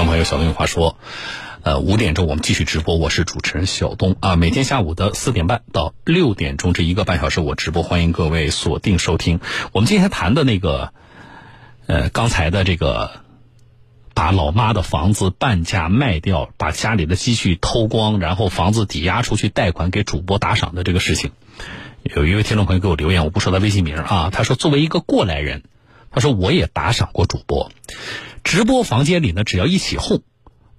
众朋友，小东有话说。呃，五点钟我们继续直播，我是主持人小东啊。每天下午的四点半到六点钟这一个半小时我直播，欢迎各位锁定收听。我们今天谈的那个，呃，刚才的这个，把老妈的房子半价卖掉，把家里的积蓄偷光，然后房子抵押出去贷款给主播打赏的这个事情，有一位听众朋友给我留言，我不说他微信名啊，他说作为一个过来人，他说我也打赏过主播，直播房间里呢，只要一起哄。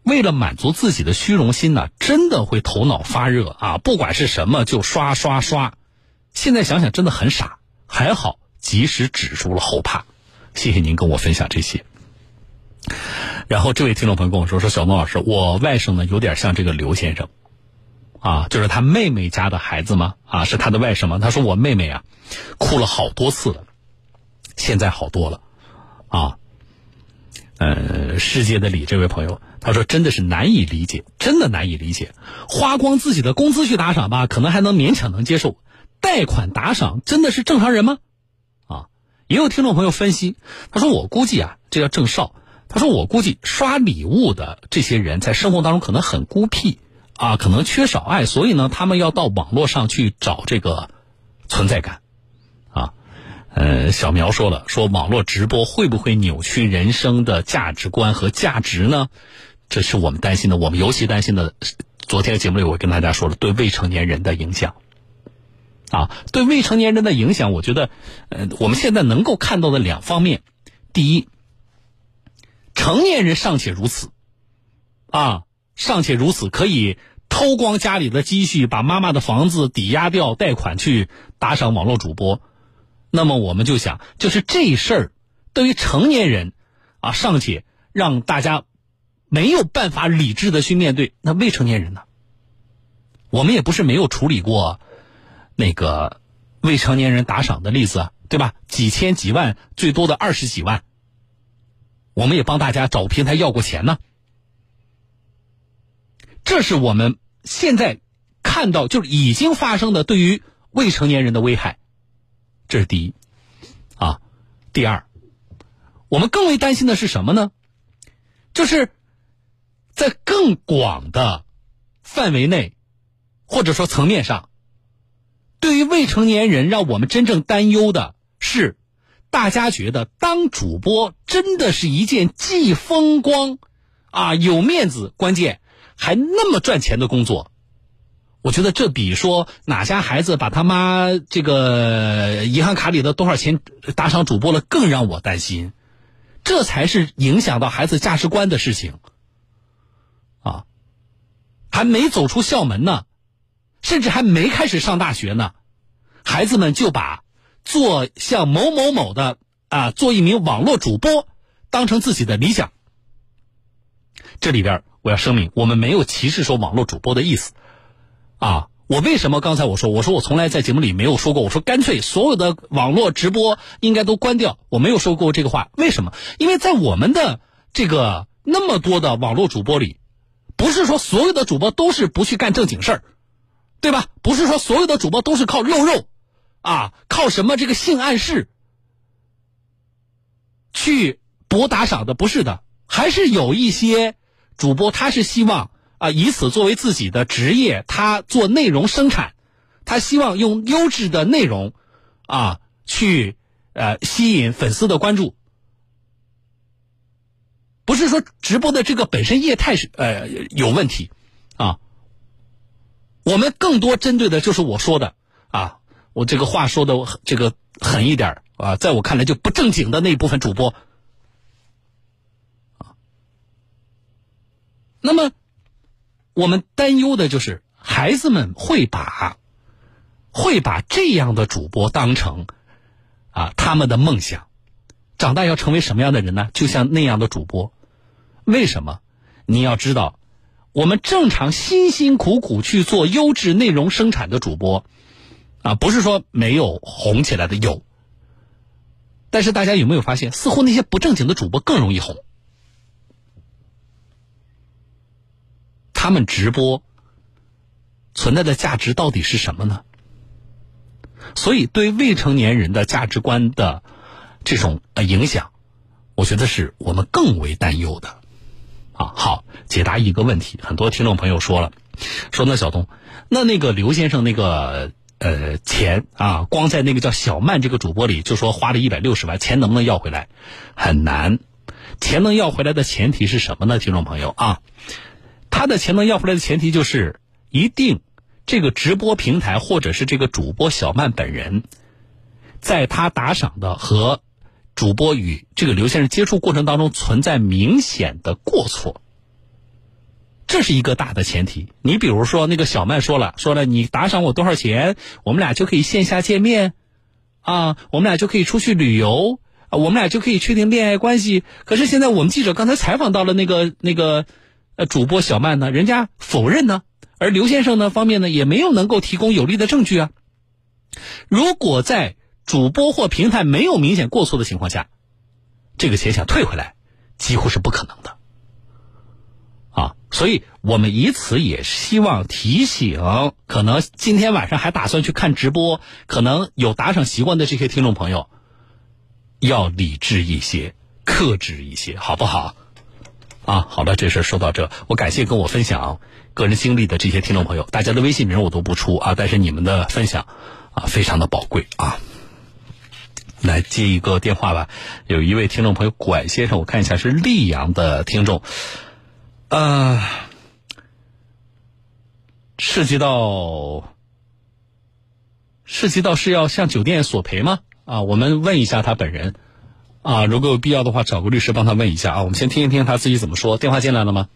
为了满足自己的虚荣心呢，真的会头脑发热啊！不管是什么就刷刷刷。现在想想真的很傻，还好及时止住了后怕。谢谢您跟我分享这些。然后这位听众朋友跟我说：“说小东老师，我外甥呢有点像这个刘先生，啊，就是他妹妹家的孩子吗？啊，是他的外甥吗？他说我妹妹啊，哭了好多次了，现在好多了，啊，呃，世界的李这位朋友。”他说：“真的是难以理解，真的难以理解。花光自己的工资去打赏吧，可能还能勉强能接受。贷款打赏真的是正常人吗？啊，也有听众朋友分析，他说我估计啊，这叫郑少。他说我估计刷礼物的这些人在生活当中可能很孤僻啊，可能缺少爱，所以呢，他们要到网络上去找这个存在感。呃，小苗说了，说网络直播会不会扭曲人生的价值观和价值呢？”这是我们担心的，我们尤其担心的。昨天节目里我跟大家说了，对未成年人的影响，啊，对未成年人的影响，我觉得，呃，我们现在能够看到的两方面，第一，成年人尚且如此，啊，尚且如此，可以偷光家里的积蓄，把妈妈的房子抵押掉，贷款去打赏网络主播，那么我们就想，就是这事儿，对于成年人，啊，尚且让大家。没有办法理智的去面对那未成年人呢？我们也不是没有处理过那个未成年人打赏的例子，对吧？几千几万，最多的二十几万，我们也帮大家找平台要过钱呢。这是我们现在看到就是已经发生的对于未成年人的危害，这是第一啊。第二，我们更为担心的是什么呢？就是。在更广的范围内，或者说层面上，对于未成年人，让我们真正担忧的是，大家觉得当主播真的是一件既风光啊有面子，关键还那么赚钱的工作。我觉得这比说哪家孩子把他妈这个银行卡里的多少钱打赏主播了更让我担心。这才是影响到孩子价值观的事情啊。还没走出校门呢，甚至还没开始上大学呢，孩子们就把做像某某某的啊，做一名网络主播当成自己的理想。这里边我要声明，我们没有歧视说网络主播的意思啊。我为什么刚才我说，我说我从来在节目里没有说过，我说干脆所有的网络直播应该都关掉，我没有说过这个话。为什么？因为在我们的这个那么多的网络主播里。不是说所有的主播都是不去干正经事儿，对吧？不是说所有的主播都是靠露肉，啊，靠什么这个性暗示去博打赏的？不是的，还是有一些主播他是希望啊以此作为自己的职业，他做内容生产，他希望用优质的内容啊去呃吸引粉丝的关注。不是说直播的这个本身业态是呃有问题，啊，我们更多针对的就是我说的啊，我这个话说的这个狠一点啊，在我看来就不正经的那一部分主播，啊，那么我们担忧的就是孩子们会把会把这样的主播当成啊他们的梦想，长大要成为什么样的人呢？就像那样的主播。为什么？你要知道，我们正常辛辛苦苦去做优质内容生产的主播，啊，不是说没有红起来的有。但是大家有没有发现，似乎那些不正经的主播更容易红？他们直播存在的价值到底是什么呢？所以，对未成年人的价值观的这种呃影响，我觉得是我们更为担忧的。啊，好，解答一个问题，很多听众朋友说了，说那小东，那那个刘先生那个呃钱啊，光在那个叫小曼这个主播里就说花了一百六十万，钱能不能要回来？很难，钱能要回来的前提是什么呢？听众朋友啊，他的钱能要回来的前提就是一定这个直播平台或者是这个主播小曼本人，在他打赏的和。主播与这个刘先生接触过程当中存在明显的过错，这是一个大的前提。你比如说，那个小曼说了，说了你打赏我多少钱，我们俩就可以线下见面，啊，我们俩就可以出去旅游，我们俩就可以确定恋爱关系。可是现在我们记者刚才采访到了那个那个呃主播小曼呢，人家否认呢，而刘先生呢方面呢也没有能够提供有力的证据啊。如果在主播或平台没有明显过错的情况下，这个钱想退回来，几乎是不可能的。啊，所以我们以此也希望提醒，可能今天晚上还打算去看直播，可能有打赏习惯的这些听众朋友，要理智一些，克制一些，好不好？啊，好的，这事说到这，我感谢跟我分享个人经历的这些听众朋友，大家的微信名我都不出啊，但是你们的分享啊，非常的宝贵啊。来接一个电话吧，有一位听众朋友管先生，我看一下是溧阳的听众，呃，涉及到涉及到是要向酒店索赔吗？啊，我们问一下他本人，啊，如果有必要的话，找个律师帮他问一下啊。我们先听一听他自己怎么说。电话进来了吗？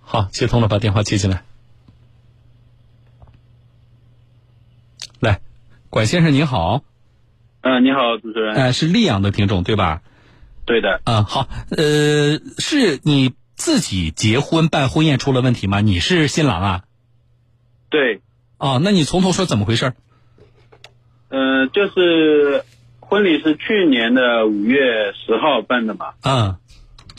好，接通了，把电话接进来。来，管先生您好。嗯，你好，主持人。哎，是溧阳的听众对吧？对的。嗯，好，呃，是你自己结婚办婚宴出了问题吗？你是新郎啊？对。哦，那你从头说怎么回事？嗯，就是婚礼是去年的五月十号办的嘛。嗯。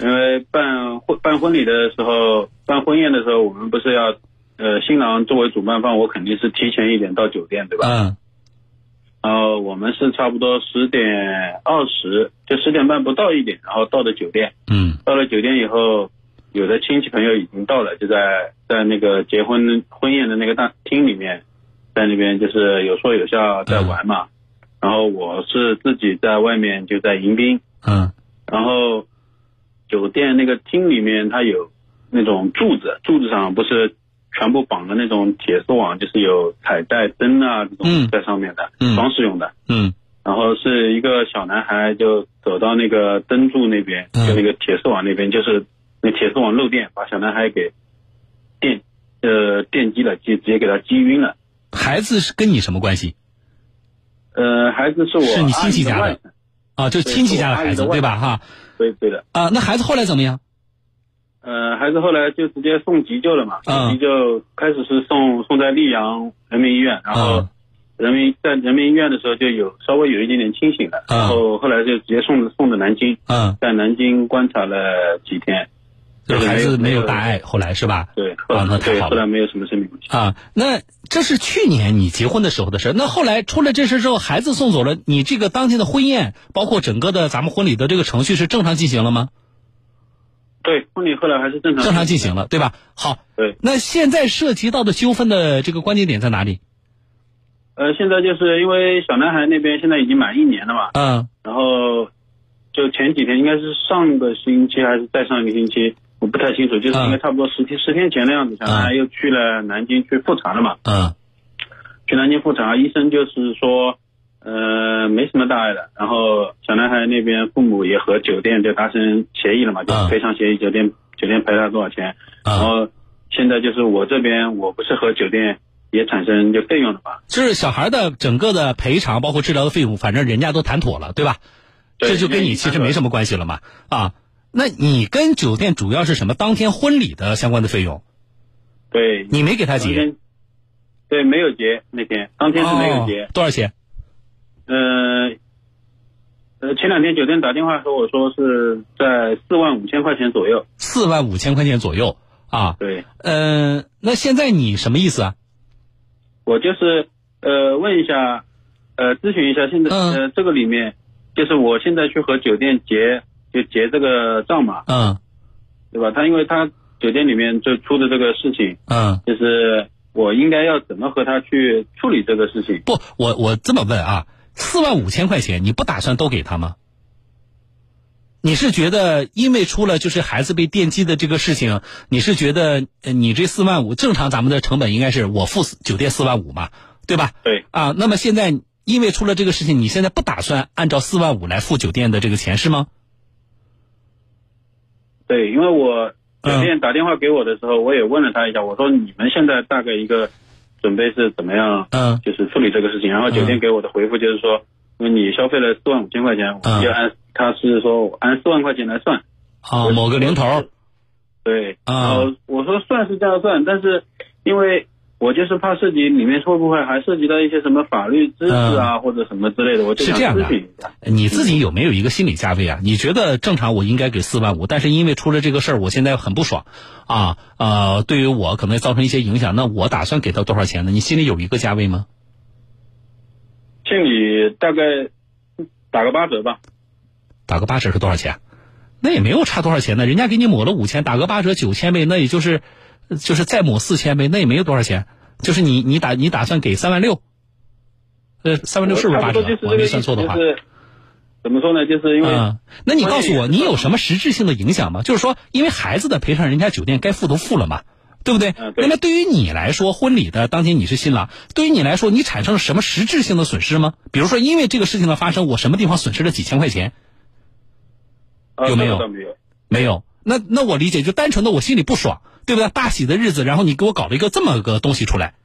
因为办婚办婚礼的时候，办婚宴的时候，我们不是要呃新郎作为主办方，我肯定是提前一点到酒店，对吧？嗯。然后我们是差不多十点二十，就十点半不到一点，然后到的酒店。嗯。到了酒店以后，有的亲戚朋友已经到了，就在在那个结婚婚宴的那个大厅里面，在那边就是有说有笑在玩嘛。然后我是自己在外面就在迎宾。嗯。然后酒店那个厅里面它有那种柱子，柱子上不是。全部绑的那种铁丝网，就是有彩带灯啊这种在上面的，装饰用的。嗯。然后是一个小男孩就走到那个灯柱那边，就那个铁丝网那边，就是那铁丝网漏电，把小男孩给电呃电击了，就直接给他击晕了。孩子是跟你什么关系？呃，孩子是我是你亲戚家的啊，就亲戚家的孩子对吧？哈。对对的。啊，那孩子后来怎么样？呃，孩子后来就直接送急救了嘛，急救开始是送送在溧阳人民医院，然后人民在人民医院的时候就有稍微有一点点清醒了，然后后来就直接送送的南京，在南京观察了几天，就孩子没有大碍，后来是吧？对，啊，那太好了，后来没有什么生命问题啊。那这是去年你结婚的时候的事，那后来出了这事之后，孩子送走了，你这个当天的婚宴，包括整个的咱们婚礼的这个程序是正常进行了吗？对，婚礼后来还是正常正常进行了，对吧？好，对。那现在涉及到的纠纷的这个关键点在哪里？呃，现在就是因为小男孩那边现在已经满一年了嘛，嗯，然后就前几天应该是上个星期还是再上一个星期，我不太清楚，就是应该差不多十天十天前的样子，小男孩又去了南京去复查了嘛，嗯，去南京复查，医生就是说。呃，没什么大碍的。然后小男孩那边父母也和酒店就达成协议了嘛，就赔偿协议，酒店酒店赔他多少钱。然后现在就是我这边，我不是和酒店也产生就费用了嘛？就是小孩的整个的赔偿，包括治疗的费用，反正人家都谈妥了，对吧？这就跟你其实没什么关系了嘛。啊，那你跟酒店主要是什么？当天婚礼的相关的费用？对，你没给他结？对，没有结那天，当天是没有结。多少钱？呃，呃，前两天酒店打电话和我说是在四万五千块钱左右。四万五千块钱左右啊？对。嗯，那现在你什么意思啊？我就是呃问一下，呃咨询一下，现在呃这个里面，就是我现在去和酒店结就结这个账嘛。嗯。对吧？他因为他酒店里面就出的这个事情，嗯，就是我应该要怎么和他去处理这个事情？不，我我这么问啊，四万五千块钱你不打算都给他吗？你是觉得因为出了就是孩子被电击的这个事情，你是觉得呃你这四万五正常咱们的成本应该是我付酒店四万五嘛，对吧？对啊，那么现在因为出了这个事情，你现在不打算按照四万五来付酒店的这个钱是吗？对，因为我酒店打电话给我的时候，我也问了他一下，我说你们现在大概一个准备是怎么样？嗯就是处理这个事情。然后酒店给我的回复就是说，因为你消费了四万五千块钱，就按他是说我按四万块钱来算。啊，某个零头，对，啊然后我说算是这样算，但是因为我就是怕涉及里面会不会还涉及到一些什么法律知识啊、或者什么之类的，我就是想这样的咨询一下。你自己有没有一个心理价位啊？你觉得正常我应该给四万五，但是因为出了这个事儿，我现在很不爽，啊呃，对于我可能造成一些影响，那我打算给他多少钱呢？你心里有一个价位吗？心里大概打个八折吧。打个八折是多少钱？那也没有差多少钱呢，人家给你抹了五千，打个八折九千呗，那也就是，就是再抹四千呗，那也没有多少钱。就是你你打你打算给三万六，呃，三万六是不是八折？我没算错的话。就是怎么说呢？就是因为、嗯，那你告诉我，你有什么实质性的影响吗？就是说，因为孩子的赔偿，人家酒店该付都付了嘛，对不对？嗯对那么对于你来说，婚礼的当天你是新郎，对于你来说，你产生了什么实质性的损失吗？比如说，因为这个事情的发生，我什么地方损失了几千块钱？呃有没有？没有。那那我理解，就单纯的我心里不爽，对不对？大喜的日子，然后你给我搞了一个这么个东西出来，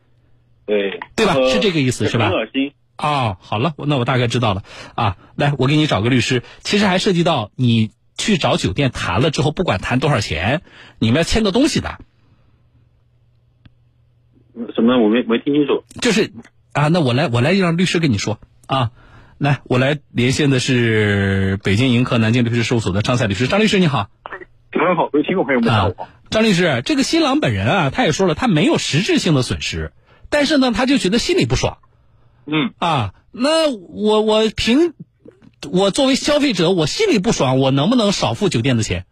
对对吧呃是这个意思是吧很恶心。哦，好了，那我大概知道了啊。来，我给你找个律师。其实还涉及到你去找酒店谈了之后，不管谈多少钱，你们要签个东西的，什么？我没没听清楚。就是啊。那我来，我来让律师跟你说啊。来，我来连线的是北京盈科南京律师事务所的张赛律师。张律师你好。主持人好，各位听众朋友们，下午好。张律师，这个新郎本人啊，他也说了，他没有实质性的损失，但是呢，他就觉得心里不爽嗯，啊。那我我凭我作为消费者，我心里不爽，我能不能少付酒店的钱？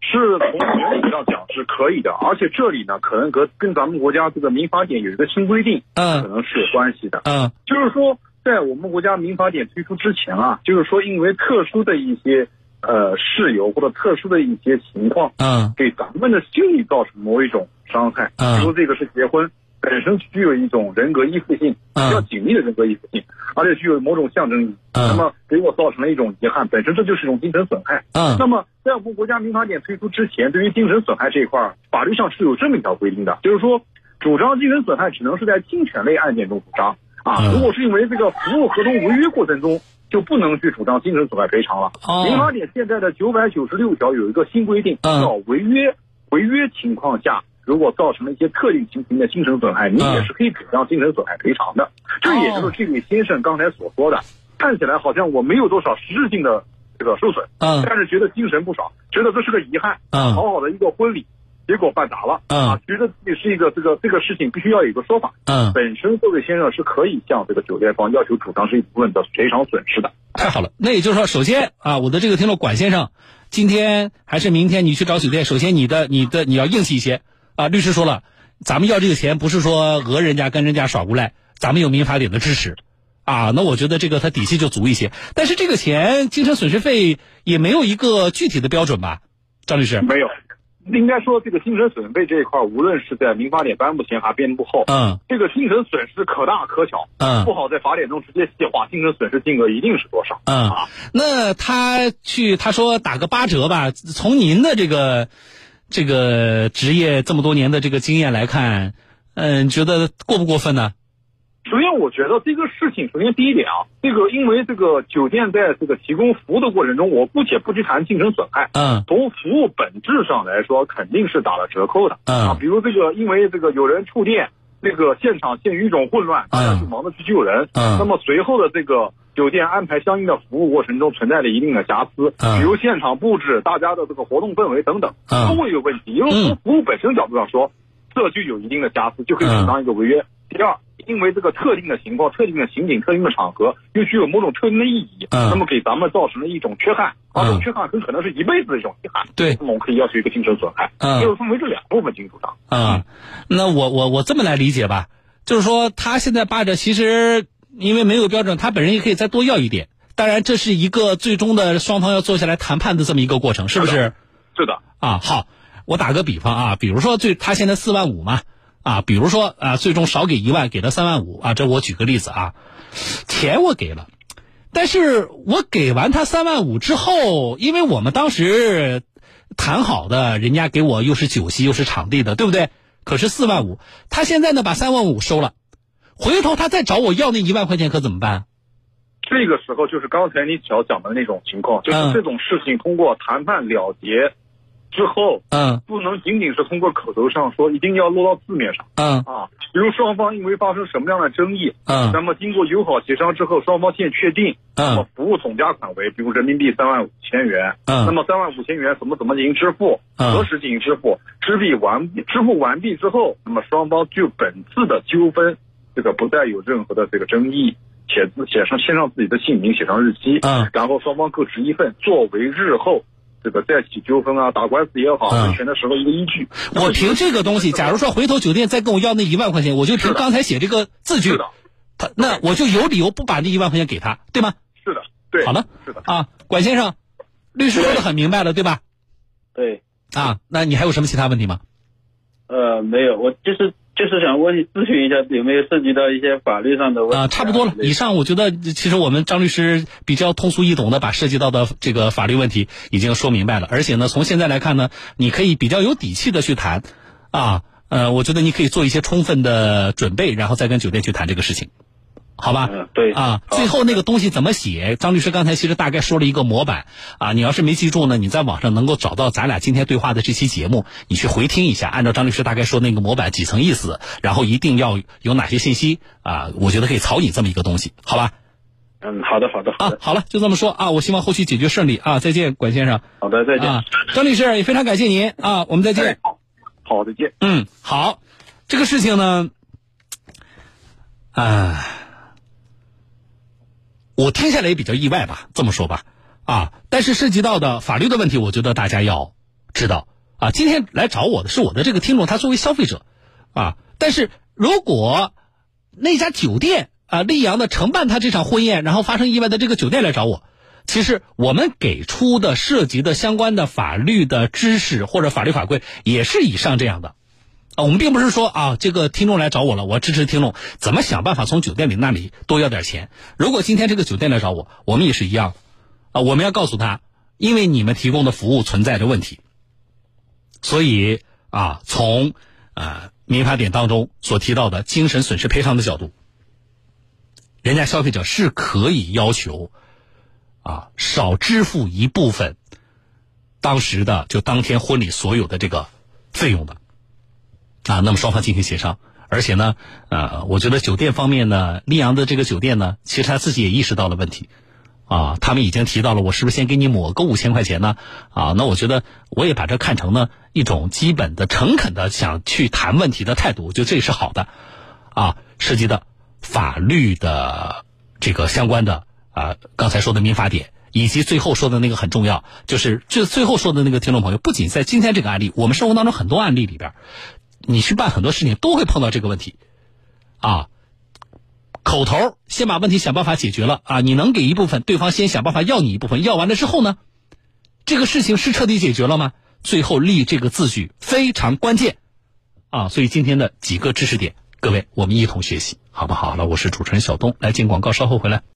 是从原理上讲是可以的，而且这里呢，可能跟跟咱们国家这个民法典有一个新规定，嗯可嗯能是有关系的。嗯就是说，在我们国家民法典推出之前啊，就是说因为特殊的一些呃事由或者特殊的一些情况，嗯给咱们的心理造成某一种伤害。嗯比如这个是结婚，本身具有一种人格依附性，比嗯较紧密的人格依附性，而且具有某种象征意义。嗯那么给我造成了一种遗憾，本身这就是一种精神损害。嗯那么，在我们国家民法典推出之前，对于精神损害这一块儿，法律上是有这么一条规定的，就是说，主张精神损害只能是在侵权类案件中主张啊。嗯如果是因为这个服务合同违约过程中，就不能去主张精神损害赔偿了。哦民法典现在的九百九十六条有一个新规定，嗯叫违约违约情况下。如果造成了一些特定情形的精神损害，你嗯也是可以主张精神损害赔偿的。这也就是这位先生刚才所说的，看起来好像我没有多少实质性的这个受损，嗯但是觉得精神不爽，觉得这是个遗憾。嗯好好的一个婚礼，结果办砸了，嗯啊，觉得自己是一个这个这个事情必须要有一个说法。嗯，本身这位先生是可以向这个酒店方要求主张这一部分的赔偿损失的。太好了。那也就是说，首先啊，我的这个听众管先生，今天还是明天你去找酒店，首先你的你的你要硬气一些啊。律师说了，咱们要这个钱不是说讹人家跟人家耍无赖，咱们有民法典的支持。啊，那我觉得这个他底气就足一些，但是这个钱精神损失费也没有一个具体的标准吧，张律师？没有，应该说这个精神损失费这一块，无论是在民法典颁布前还是颁布后，嗯这个精神损失可大可小，嗯不好在法典中直接细化精神损失金额一定是多少。嗯啊，那他去他说打个八折吧，从您的这个这个职业这么多年的这个经验来看，嗯，觉得过不过分呢？首先，我觉得这个事情，首先第一点啊，这个因为这个酒店在这个提供服务的过程中，我姑且不去谈精神损害，嗯从服务本质上来说，肯定是打了折扣的。嗯啊，比如这个，因为这个有人触电，那个现场陷于一种混乱，大家就忙着去救人。嗯那么随后的这个酒店安排相应的服务过程中存在了一定的瑕疵，嗯比如现场布置、大家的这个活动氛围等等，嗯都会有问题。因为从服务本身角度上说，这就有一定的瑕疵，就可以主张一个违约。第二，因为这个特定的情况、特定的情景、特定的场合，又具有某种特定的意义，嗯那么给咱们造成了一种缺憾，而，这种缺憾很可能是一辈子的一种遗憾。对，那么我们可以要求一个精神损害。嗯，就分为这两部分，金主张。嗯，那我我我这么来理解吧，就是说他现在扒着，其实因为没有标准，他本人也可以再多要一点。当然，这是一个最终的双方要坐下来谈判的这么一个过程，是不是？是的。啊，好，我打个比方啊，比如说最他现在四万五嘛，啊，比如说啊，最终少给一万，给了三万五啊，这我举个例子啊，钱我给了。但是我给完他三万五之后，因为我们当时谈好的，人家给我又是酒席又是场地的，对不对？可是四万五，他现在呢把三万五收了，回头他再找我要那一万块钱，可怎么办？这个时候就是刚才你所讲的那种情况，就是这种事情通过谈判了结。之后，嗯，不能仅仅是通过口头上说，一定要落到字面上，嗯。啊，比如双方因为发生什么样的争议，嗯，那么经过友好协商之后，双方现确定，嗯，那么服务总价款为，比如人民币三万五千元，嗯，那么三万五千元怎么怎么进行支付，嗯，何时进行支付，支付完，支付完毕之后，那么双方就本次的纠纷，这个不再有任何的这个争议，写字写上签上自己的姓名，写上日期，嗯，然后双方各持一份，作为日后。这个再起纠纷啊，打官司也好，维权的时候一个依据。我凭这个东西，假如说回头酒店再跟我要那一万块钱，我就凭刚才写这个字据，他那我就有理由不把那一万块钱给他，对吗？是的，对。好了，是的。啊，管先生，律师说的很明白了，对吧？对。啊，那你还有什么其他问题吗？呃，没有，我就是。就是想问你咨询一下，有没有涉及到一些法律上的问题？啊，差不多了。以上我觉得，其实我们张律师比较通俗易懂的把涉及到的这个法律问题已经说明白了。而且呢，从现在来看呢，你可以比较有底气的去谈，啊，呃，我觉得你可以做一些充分的准备，然后再跟酒店去谈这个事情。好吧，嗯，对啊，最后那个东西怎么写？张律师刚才其实大概说了一个模板啊，你要是没记住呢，你在网上能够找到咱俩今天对话的这期节目，你去回听一下，按照张律师大概说那个模板几层意思，然后一定要有哪些信息啊？我觉得可以草拟这么一个东西，好吧？嗯，好的，好的，啊，好了，就这么说啊，我希望后续解决顺利啊，再见，管先生。好的，再见。啊，张律师也非常感谢您啊，我们再见。好，再见。嗯，好，这个事情呢，啊。我听下来也比较意外吧，这么说吧，啊，但是涉及到的法律的问题，我觉得大家要知道啊。今天来找我的是我的这个听众，他作为消费者，啊，但是如果那家酒店啊，溧阳的承办他这场婚宴，然后发生意外的这个酒店来找我，其实我们给出的涉及的相关的法律的知识或者法律法规，也是以上这样的。我们并不是说啊，这个听众来找我了，我支持听众怎么想办法从酒店里那里多要点钱。如果今天这个酒店来找我，我们也是一样，啊，我们要告诉他，因为你们提供的服务存在着问题，所以啊，从啊民法典当中所提到的精神损失赔偿的角度，人家消费者是可以要求啊少支付一部分当时的就当天婚礼所有的这个费用的。啊，那么双方进行协商，而且呢，呃，我觉得酒店方面呢，溧阳的这个酒店呢，其实他自己也意识到了问题，啊，他们已经提到了，我是不是先给你抹个五千块钱呢？啊，那我觉得我也把这看成呢一种基本的诚恳的想去谈问题的态度，我觉得这是好的，啊，涉及的法律的这个相关的啊，刚才说的民法典，以及最后说的那个很重要，就是这最后说的那个听众朋友，不仅在今天这个案例，我们生活当中很多案例里边。你去办很多事情都会碰到这个问题，啊，口头先把问题想办法解决了啊，你能给一部分，对方先想办法要你一部分，要完了之后呢，这个事情是彻底解决了吗？最后立这个字据非常关键，啊，所以今天的几个知识点，各位我们一同学习，好不好？了，我是主持人小东，来进广告，稍后回来。